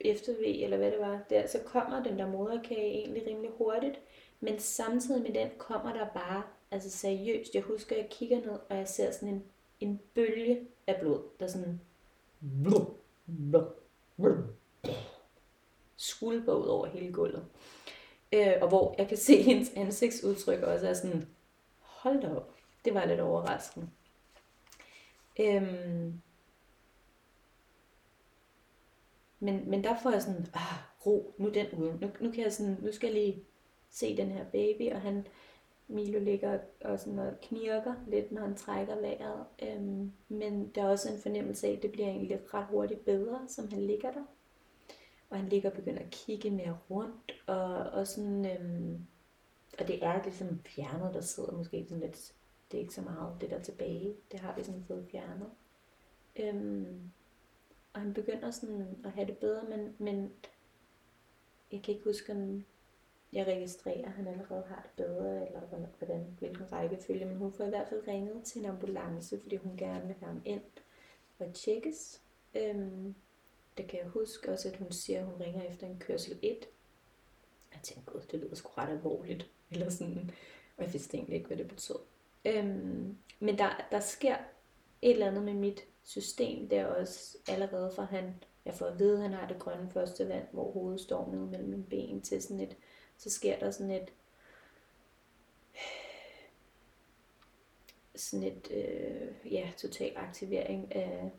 eftervæg, eller hvad det var, der, så kommer den der moderkage egentlig rimelig hurtigt, men samtidig med den kommer der bare, altså seriøst, jeg husker, jeg kigger ned, og jeg ser sådan en en bølge af blod, der sådan skulper ud over hele gulvet. Øh, og hvor jeg kan se hendes ansigtsudtryk også er sådan, hold da op, det var lidt overraskende. Øhm, men, men der får jeg sådan, ah, ro, nu den ude. Nu, nu, kan jeg sådan, nu skal jeg lige se den her baby, og han, Milo ligger og sådan og knirker lidt, når han trækker vejret. Øhm, men der er også en fornemmelse af, at det bliver egentlig ret hurtigt bedre, som han ligger der. Og han ligger og begynder at kigge mere rundt, og, og sådan, øhm, og det er ligesom fjernet, der sidder måske sådan lidt, det er ikke så meget det der tilbage, det har vi sådan fået fjernet. Øhm, og han begynder sådan at have det bedre, men, men jeg kan ikke huske, om jeg registrerer, at han allerede har det bedre, eller hvordan, hvilken rækkefølge, men hun får i hvert fald ringet til en ambulance, fordi hun gerne vil have ham ind og tjekkes. Øhm, det kan jeg huske også, at hun siger, at hun ringer efter en kørsel 1. Jeg tænkte, gud, det lyder sgu ret alvorligt. *laughs* Eller sådan, og jeg vidste egentlig ikke, hvad det betød. Øhm, men der, der sker et eller andet med mit system der også allerede for han, jeg får at vide, at han har det grønne første vand, hvor hovedet står nede mellem mine ben til sådan et, så sker der sådan et, sådan et, øh, ja, total aktivering af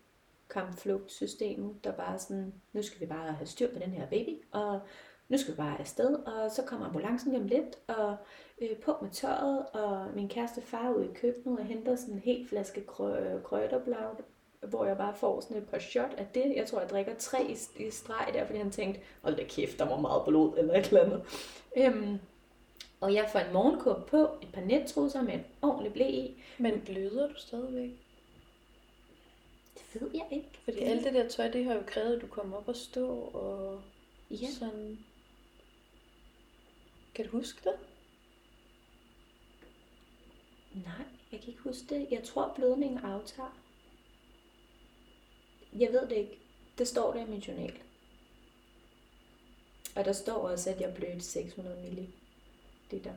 kampflugtsystemet, der bare sådan, nu skal vi bare have styr på den her baby, og nu skal vi bare afsted, og så kommer ambulancen lige om lidt, og øh, på med tøjet, og min kæreste far ud i køkkenet og henter sådan en helt flaske krøjterblaut, øh, hvor jeg bare får sådan et par shot af det. Jeg tror, jeg drikker tre i, i streg der, fordi han tænkte, hold da kæft, der var meget blod eller et eller andet. Øhm, og jeg får en morgenkåb på, et par nettrusser med en ordentlig blæ i. Men bløder du stadigvæk? Ved jeg ikke. Fordi det... alt det der tøj, det har jo krævet, at du kommer op og stå og ja. sådan... Kan du huske det? Nej, jeg kan ikke huske det. Jeg tror, blødningen aftager. Jeg ved det ikke. Det står der i min journal. Og der står også, at jeg blødte 600 ml. Det der.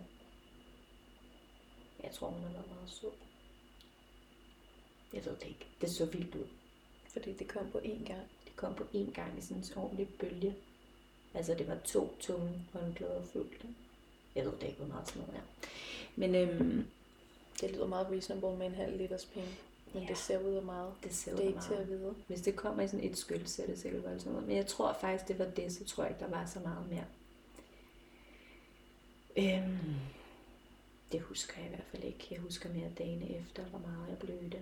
Jeg tror, hun har været meget sød. Jeg ved det ikke. Det så vildt ud. Fordi det kom på én gang. Det kom på én gang i sådan en ordentlig bølge. Altså det var to tunge håndklæder fuldt. Jeg ved det ikke, hvor meget sådan noget er. Men øhm, det lyder meget reasonable med en halv liters penge. Men ja, det ser ud af meget. Det ser ud det er ikke meget. til at vide. Hvis det kommer i sådan et skyld, så er det sikkert sådan noget. Men jeg tror faktisk, det var det, så tror jeg ikke, der var så meget mere. Øhm, det husker jeg i hvert fald ikke. Jeg husker mere dagene efter, hvor meget jeg blødte.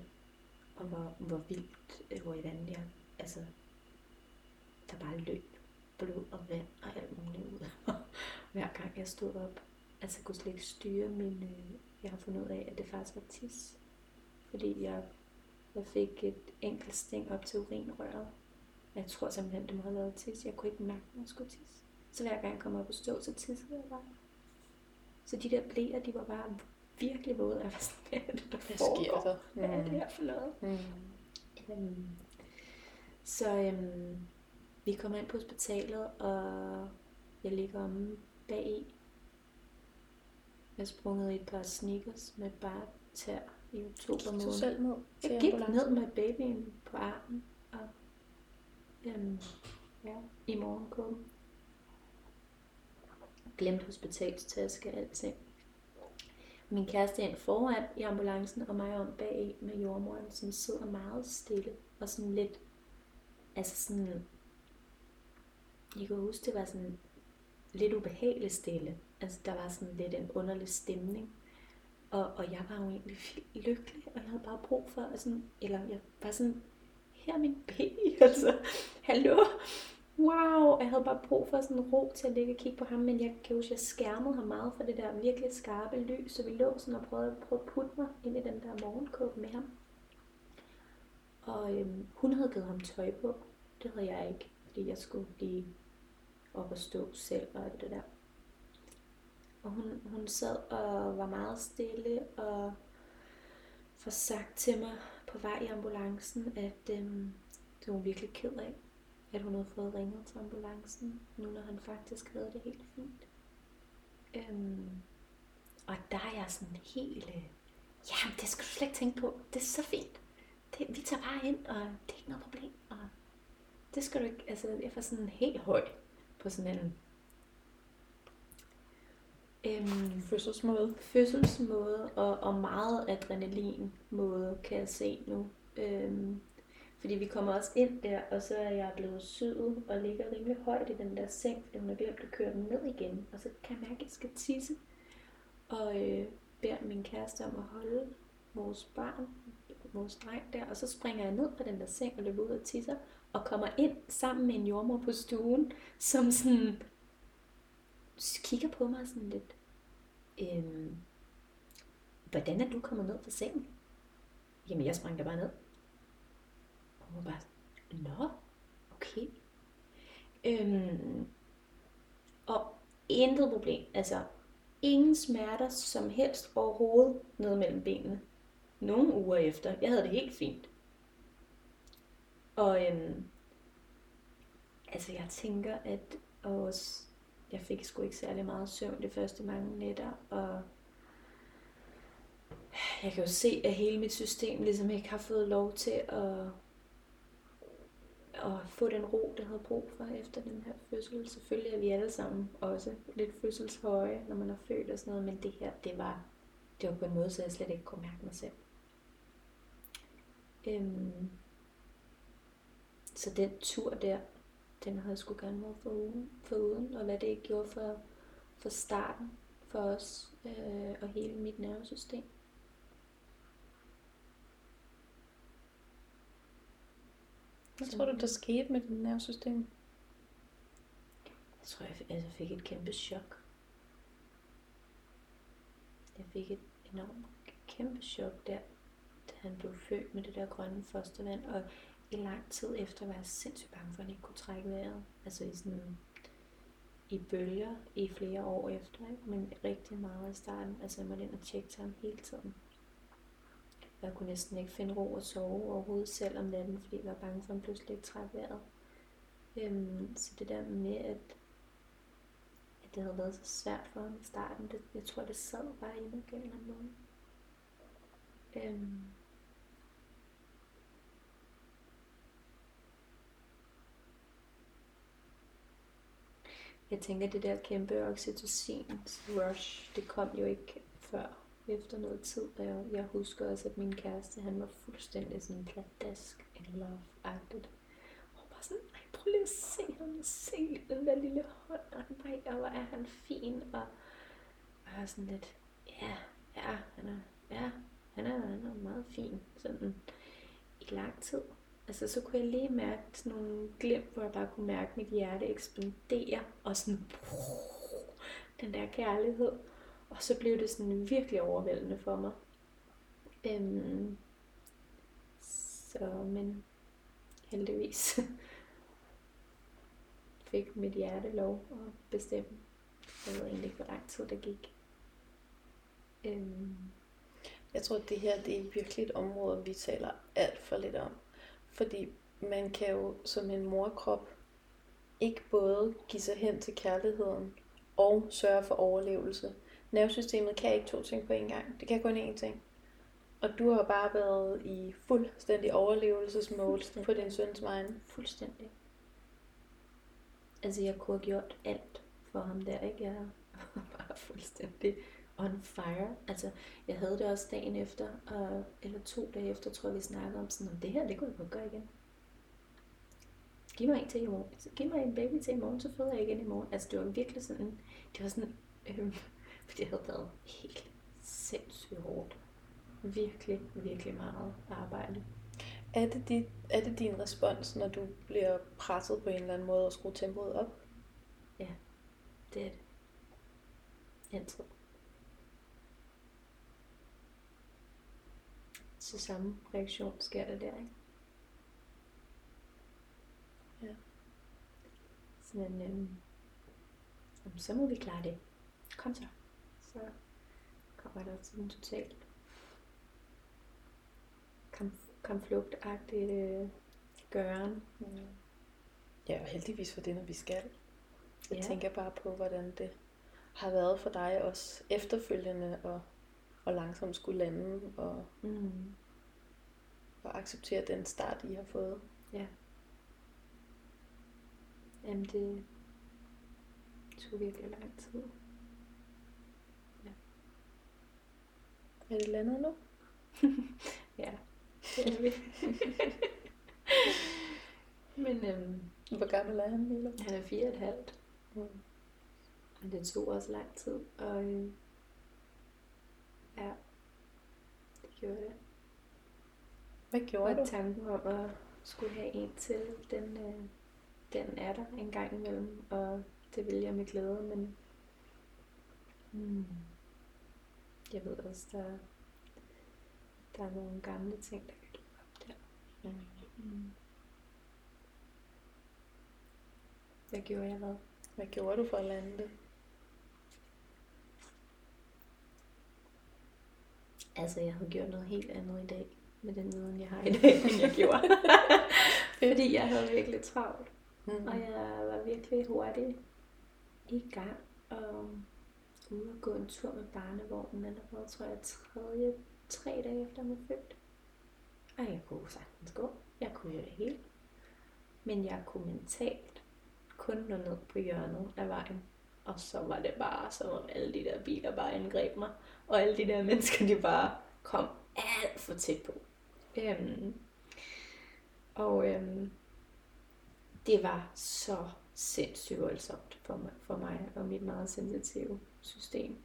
Og hvor, hvor vildt, hvor i vandet jeg, altså, der bare løb blod og vand og alt muligt ud *laughs* hver gang jeg stod op. Altså jeg kunne slet ikke styre min, øh, jeg har fundet ud af, at det faktisk var tis. Fordi jeg, jeg fik et enkelt sting op til urinrøret. Jeg tror simpelthen, det må have været tis. Jeg kunne ikke mærke, at jeg skulle tisse. Så hver gang jeg kom op og stå, så tissede jeg bare. Så de der blæer, de var bare virkelig våde. Jeg var sådan, hvad er det, der Hvad sker der? *laughs* Hvad er det her for noget? Mm. Øhm, så øhm, vi kommer ind på hospitalet, og jeg ligger om bag i. Jeg sprunget i et par sneakers med bare tær i oktober måned. Du selv ned til Jeg gik ned med babyen på armen og øhm, ja, i morgenkåben. Glemt hospitalstaske og alting. Min kæreste ind foran i ambulancen, og mig om bag med jordmoren, som sidder meget stille og sådan lidt, altså sådan, jeg kan huske, det var sådan lidt ubehageligt stille. Altså, der var sådan lidt en underlig stemning. Og, og jeg var jo egentlig lykkelig, og jeg havde bare brug for, sådan, eller jeg var sådan, her er min baby, *laughs* altså, hallo, wow, jeg havde bare brug for sådan ro til at ligge og kigge på ham, men jeg kan huske, jeg skærmede ham meget for det der virkelig skarpe lys, så vi lå sådan og prøvede, prøvede at putte mig ind i den der morgenkåbe med ham. Og øhm, hun havde givet ham tøj på, det havde jeg ikke, fordi jeg skulle blive op og stå selv og alt det der. Og hun, hun sad og var meget stille og får sagt til mig på vej i ambulancen, at øhm, det var virkelig ked af, at hun havde fået ringet til ambulancen, nu når han faktisk havde det helt fint. Øhm, og der er jeg sådan helt, øh, jamen det skal du slet ikke tænke på, det er så fint. Det, vi tager bare ind, og det er ikke noget problem. Og det skal du ikke, altså jeg var sådan helt høj på sådan en Øhm, fødselsmåde. Fødselsmåde og, og meget adrenalin måde, kan jeg se nu. Øhm, fordi vi kommer også ind der, og så er jeg blevet syet og ligger rimelig højt i den der seng, fordi hun har glemt at køre den ned igen. Og så kan jeg mærke, at jeg skal tisse. Og øh, beder min kæreste om at holde vores barn, vores dreng der, og så springer jeg ned på den der seng og løber ud og tisser, og kommer ind sammen med en jordmor på stuen, som sådan kigger på mig sådan lidt, øhm, hvordan er du kommet ned fra sengen? Jamen, jeg sprang der bare ned. Og hun var bare, nå, okay. Øhm, og intet problem. Altså, ingen smerter som helst overhovedet ned mellem benene. Nogle uger efter. Jeg havde det helt fint. Og øhm, altså jeg tænker, at også, jeg fik sgu ikke særlig meget søvn de første mange nætter, og jeg kan jo se, at hele mit system ligesom ikke har fået lov til at, at få den ro, der havde brug for efter den her fødsel. Selvfølgelig er vi alle sammen også lidt fødselshøje, når man er født og sådan noget, men det her, det var, det var på en måde, så jeg slet ikke kunne mærke mig selv. Øhm, så den tur der, den havde jeg sgu gerne været for uden, for uden og hvad det ikke gjorde for, for starten for os øh, og hele mit nervesystem. Hvad tror du, der skete med dit nervesystem? Jeg tror, jeg altså, fik et kæmpe chok. Jeg fik et enormt kæmpe chok der, da han blev født med det der grønne fostervand. Og i lang tid efter var jeg sindssygt bange for, at han ikke kunne trække vejret. Altså i sådan i bølger i flere år efter, ikke? men rigtig meget i starten. Altså jeg måtte ind og tjekke til ham hele tiden. Jeg kunne næsten ikke finde ro og sove overhovedet selv om natten, fordi jeg var bange for, at han pludselig ikke træk vejret. Øhm, så det der med, at, at det havde været så svært for ham i starten, det, jeg tror, det sad bare i mig på en eller anden måde. Øhm, jeg tænker, at det der kæmpe oxytocin rush, det kom jo ikke før efter noget tid. Og jeg, jeg husker også, at min kæreste, han var fuldstændig sådan pladask in love-agtigt. Og bare sådan, ej, prøv lige at se ham, se den der lille hånd, og nej, og hvor er han fin, og, og jeg sådan lidt, ja, ja, han er, ja, han er, han er meget fin, sådan i lang tid. Altså, så kunne jeg lige mærke sådan nogle glimt, hvor jeg bare kunne mærke mit hjerte eksplodere, og sådan, den der kærlighed. Og så blev det sådan virkelig overvældende for mig. Øhm, så, men heldigvis *laughs* fik mit hjerte lov at bestemme. Jeg ved egentlig ikke, hvor lang tid det gik. Øhm, Jeg tror, at det her det er virkelig et område, vi taler alt for lidt om. Fordi man kan jo som en morkrop ikke både give sig hen til kærligheden og sørge for overlevelse. Nervesystemet kan ikke to ting på en gang. Det kan kun én ting. Og du har bare været i fuldstændig overlevelsesmode på din søns vegne. fuldstændig. Altså, jeg kunne have gjort alt for ham der, ikke? Jeg *laughs* var bare fuldstændig on fire. Altså, jeg havde det også dagen efter, og, eller to dage efter, tror jeg, vi snakkede om sådan, om det her, det kunne jeg godt gøre igen. Giv mig en til i morgen. Giv mig en baby til i morgen, så føder jeg igen i morgen. Altså, det var virkelig sådan, det var sådan, øh, det havde været helt sindssygt hårdt. Virkelig, virkelig meget arbejde. Er det, dit, er det din respons, når du bliver presset på en eller anden måde og skruer tempoet op? Det er det. Altid. Så samme reaktion sker der der, ikke? Ja. Sådan, øhm, så må vi klare det. Kom så. Så kommer der sådan en totalt kampflugtagtigt øh, gøren. Mm. Ja, og heldigvis for det, når vi skal. Jeg Ja. tænker bare på, hvordan det har været for dig også efterfølgende og, og langsomt skulle lande og, Mm. og acceptere den start, I har fået. Jamen det tog virkelig lang tid. Er det landet nu? *laughs* Ja, det er vi. *laughs* Men øhm, Hvor gammel er han, Milo? han er fire og et halvt, Mm. og det tog også lang tid. Og øh, ja, det gjorde det. Hvad gjorde Og du? tanken om at skulle have en til, den, øh, den er der en gang imellem, og det vil jeg med glæde, men mm, jeg ved også, der, der er nogle gamle ting, der kan dukke op der. Mm. Mm. Hvad gjorde jeg hvad? Hvad gjorde du for at lande det? Altså, jeg havde gjort noget helt andet i dag med den viden, jeg har i *laughs* dag, end jeg gjorde. *laughs* Fordi jeg havde virkelig travlt. Mm. Og jeg var virkelig hurtig i gang. Og ud og gå en tur med barnevognen allerede, tror jeg, tredje, tre dage efter hun født. Og jeg kunne sagtens gå. Jeg kunne jo det hele. Men jeg kunne mentalt kun nå ned på hjørnet af vejen. Og så var det bare som om alle de der biler bare angreb mig. Og alle de der mennesker, de bare kom alt for tæt på. Øhm, og øhm, det var så sindssygt voldsomt for mig, for mig og mit meget sensitive system.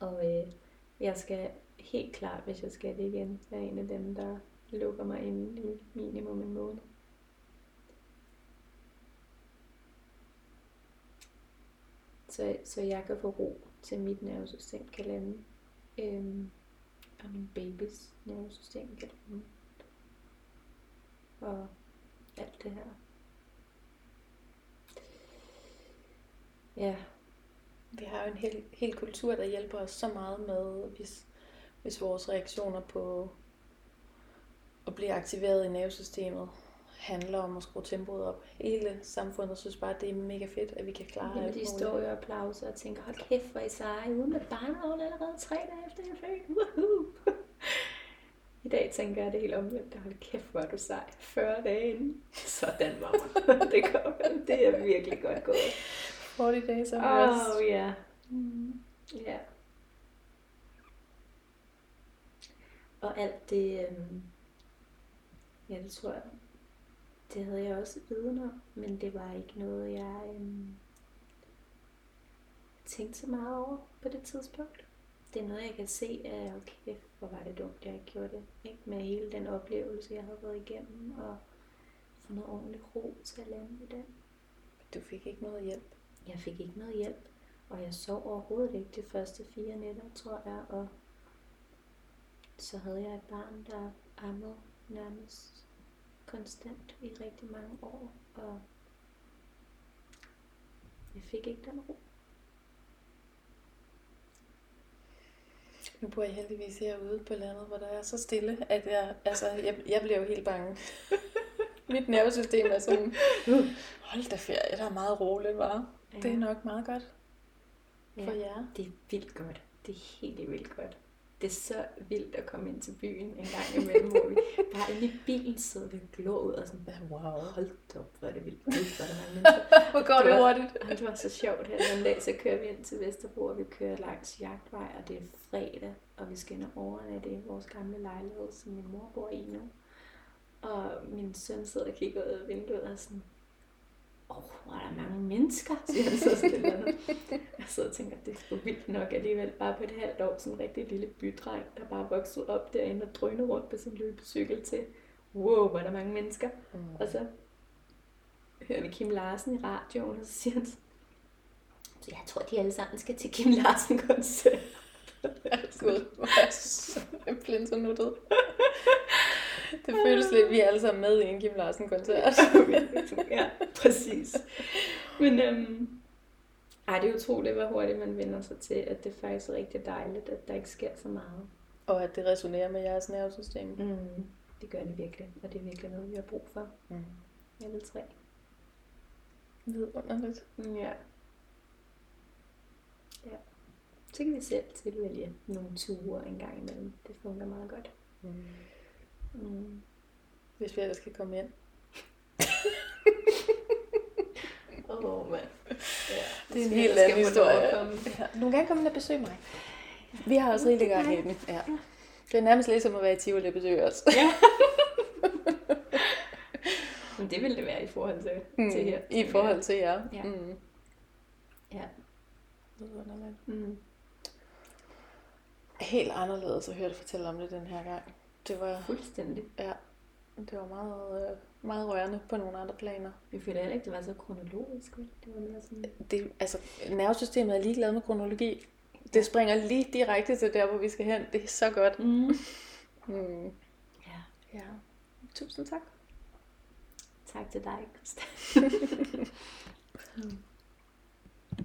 Og øh, jeg skal helt klart, hvis jeg skal det igen, være en af dem, der lukker mig ind i minimum en måned. Så, så jeg kan få ro til mit nervesystem kan lande. Øhm, og min babys nervesystem kan lande. Og alt det her. Ja, vi har jo en hel, hel kultur, der hjælper os så meget med, hvis, hvis vores reaktioner på at blive aktiveret i nervesystemet handler om at skrue tempoet op. Hele samfundet synes bare, at det er mega fedt, at vi kan klare Jamen, alt de står jo og applauser og tænker, hold kæft, hvor I seje, ude med barnevogn allerede tre dage efter jeg født. Woohoo! *laughs* I dag tænker jeg det helt omvendt. Hold kæft, hvor er du sej. 40 dage inden. Sådan, mamma. *laughs* det, går, det er virkelig godt gået. 40 days of Åh, rest. oh, ja. Mm, ja. Og alt det, øhm, ja, det tror jeg, det havde jeg også viden om, men det var ikke noget, jeg øhm, tænkte så meget over på det tidspunkt. Det er noget, jeg kan se, at okay, hvor var det dumt, jeg ikke gjorde det. Ikke? Med hele den oplevelse, jeg havde været igennem, og få noget ordentlig ro til at lande i den. Du fik ikke noget hjælp. Jeg fik ikke noget hjælp, og jeg sov overhovedet ikke de første fire nætter, tror jeg, og så havde jeg et barn, der ammede nærmest konstant i rigtig mange år, og jeg fik ikke den ro. Nu bor jeg heldigvis herude på landet, hvor der er så stille, at jeg, altså, jeg, jeg bliver jo helt bange. *laughs* Mit nervesystem er sådan, hold da ferie, der er meget roligt, var. Det er nok meget godt for ja, jer. det er vildt godt. Det er helt vildt godt. Det er så vildt at komme ind til byen en gang imellem, hvor vi bare inde i bilen sidder og glor ud og sådan, Wow. hold da op, hvor er det vildt. Hvor er. *laughs* Hvor går det var- hurtigt? Det var så sjovt her den dag, så kører vi ind til Vesterbro, og vi kører langs jagtvej, og det er fredag, og vi skal ind og overnatte i vores gamle lejlighed, som min mor bor i nu. Og min søn sidder og kigger ud af vinduet og sådan, åh, oh, hvor er der mange mennesker, siger han så stille. Jeg sidder og tænker, det er sgu vildt nok alligevel, bare på et halvt år, sådan en rigtig lille bydreng, der bare vokset op derinde og drøner rundt på sin løbecykel til, wow, hvor er der mange mennesker. Mm. Og så hører vi Kim Larsen i radioen, og så siger han, så jeg tror, de alle sammen skal til Kim Larsen-koncert. *laughs* Gud, hvor er så flinternuttet. *laughs* Det føles lidt, vi er alle sammen med i en Kim Larsen-koncert. *laughs* ja, præcis. Men øhm, ej, det er utroligt, hvor hurtigt man vender sig til, at det faktisk er rigtig dejligt, at der ikke sker så meget. Og at det resonerer med jeres nervesystem. Mm, det gør det virkelig, og det er virkelig noget, vi har brug for. Mm. Alle tre. Vidunderligt. Ja. Ja. Så kan vi selv tilvælge nogle ture en gang imellem. Det fungerer meget godt. Mm. Mm. Hvis vi ellers skal komme ind. *laughs* Åh, oh, mand. Ja, Det er en helt anden historie. Ja, du kan gerne komme ind og besøge mig. Vi har også rigtig gang i den. Ja. Det er nærmest lidt som at være i Tivoli og besøge os. Ja. *laughs* Men det ville det være i forhold til, Mm. til her. I forhold til jer. Ja. Mm. Ja. Vidunderligt. Mm. Helt anderledes at høre dig fortælle om det den her gang. Det var, Fuldstændig. ja, det var meget, øh, meget rørende på nogle andre planer. Vi føler heller ikke, det var så kronologisk. Det var mere sådan... Det, altså, nervesystemet er ligeglad med kronologi. Det springer lige direkte til der, hvor vi skal hen. Det er så godt. Mm. *laughs* Mm. Ja. Ja. Tusind tak. Tak til dig, Christa. mm. *laughs*